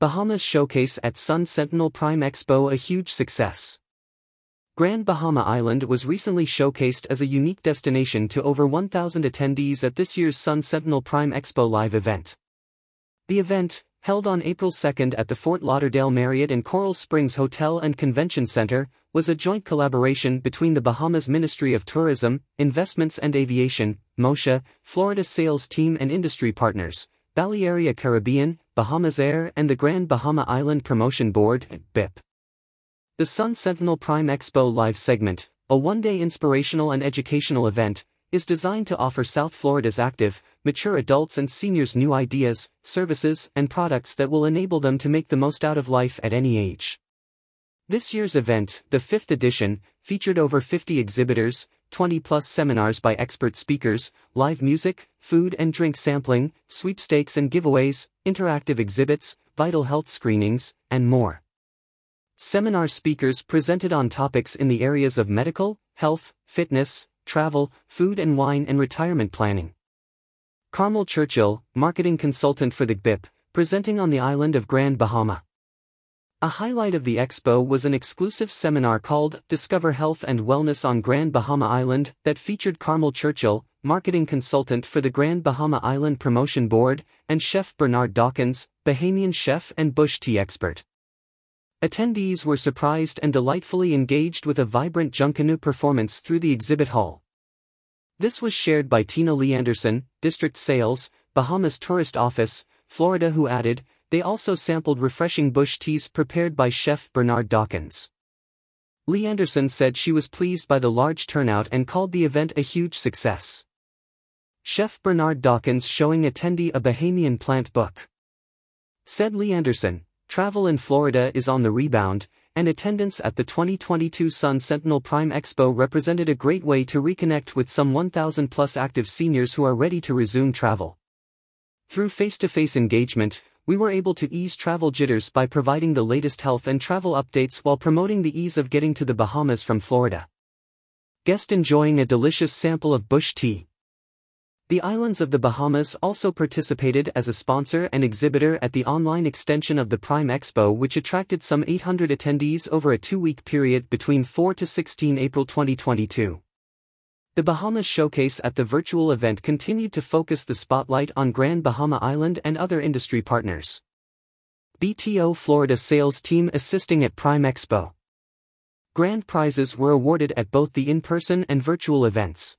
Bahamas showcase at Sun Sentinel Prime Expo a huge success. Grand Bahama Island was recently showcased as a unique destination to over 1,000 attendees at this year's Sun Sentinel Prime Expo live event. The event, held on April 2 at the Fort Lauderdale Marriott and Coral Springs Hotel and Convention Center, was a joint collaboration between the Bahamas Ministry of Tourism, Investments and Aviation, MOSHA, Florida sales team and industry partners, Balearia Caribbean, Bahamasair and the Grand Bahama Island Promotion Board, BIP. The Sun Sentinel Prime Expo live segment, a one-day inspirational and educational event, is designed to offer South Florida's active, mature adults and seniors new ideas, services, and products that will enable them to make the most out of life at any age. This year's event, the fifth edition, featured over 50 exhibitors, 20 plus seminars by expert speakers, live music, food and drink sampling, sweepstakes and giveaways, interactive exhibits, vital health screenings, and more. Seminar speakers presented on topics in the areas of medical, health, fitness, travel, food and wine and retirement planning. Carmel Churchill, marketing consultant for the BIP, presenting on the island of Grand Bahama. A highlight of the expo was an exclusive seminar called Discover Health and Wellness on Grand Bahama Island that featured Carmel Churchill, marketing consultant for the Grand Bahama Island Promotion Board, and Chef Bernard Dawkins, Bahamian chef and bush tea expert. Attendees were surprised and delightfully engaged with a vibrant Junkanoo performance through the exhibit hall. This was shared by Tina Lee Anderson, District Sales, Bahamas Tourist Office, Florida who added, they also sampled refreshing bush teas prepared by Chef Bernard Dawkins. Lee Anderson said she was pleased by the large turnout and called the event a huge success. Chef Bernard Dawkins showing attendee a Bahamian plant book. Said Lee Anderson, Travel in Florida is on the rebound, and attendance at the 2022 Sun Sentinel Prime Expo represented a great way to reconnect with some 1,000 plus active seniors who are ready to resume travel. Through face to face engagement, we were able to ease travel jitters by providing the latest health and travel updates while promoting the ease of getting to the Bahamas from Florida. Guest enjoying a delicious sample of bush tea. The islands of the Bahamas also participated as a sponsor and exhibitor at the online extension of the Prime Expo which attracted some 800 attendees over a two-week period between 4 to 16 April 2022. The Bahamas showcase at the virtual event continued to focus the spotlight on Grand Bahama Island and other industry partners. BTO Florida sales team assisting at Prime Expo. Grand prizes were awarded at both the in-person and virtual events.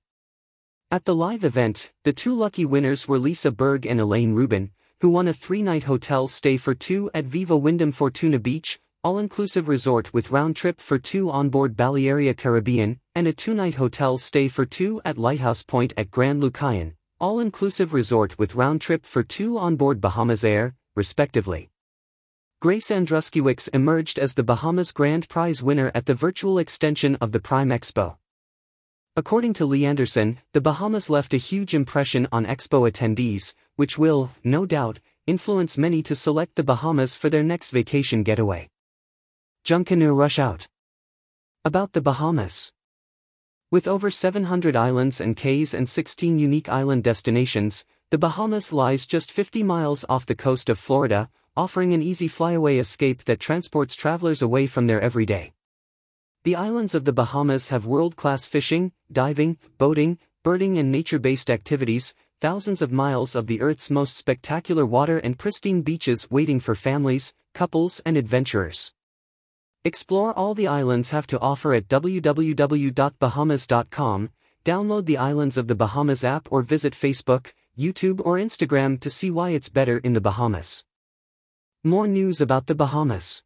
At the live event, the two lucky winners were Lisa Berg and Elaine Rubin, who won a three-night hotel stay for two at Viva Wyndham Fortuna Beach, all-inclusive resort with round trip for two on board Balearia Caribbean, and a two-night hotel stay for two at Lighthouse Point at Grand Lucayan, all-inclusive resort with round trip for two on board Bahamasair, respectively. Grace Andruskiewicz emerged as the Bahamas Grand Prize winner at the virtual extension of the Prime Expo. According to Lee Anderson, the Bahamas left a huge impression on Expo attendees, which will, no doubt, influence many to select the Bahamas for their next vacation getaway. Junkanoo Rush Out About the Bahamas With over 700 islands and cays and 16 unique island destinations, the Bahamas lies just 50 miles off the coast of Florida, offering an easy flyaway escape that transports travelers away from their everyday. The islands of the Bahamas have world-class fishing, diving, boating, birding and nature-based activities, thousands of miles of the Earth's most spectacular water and pristine beaches waiting for families, couples and adventurers. Explore all the islands have to offer at www.bahamas.com, download the Islands of the Bahamas app or visit Facebook, YouTube or Instagram to see why it's better in the Bahamas. More news about the Bahamas.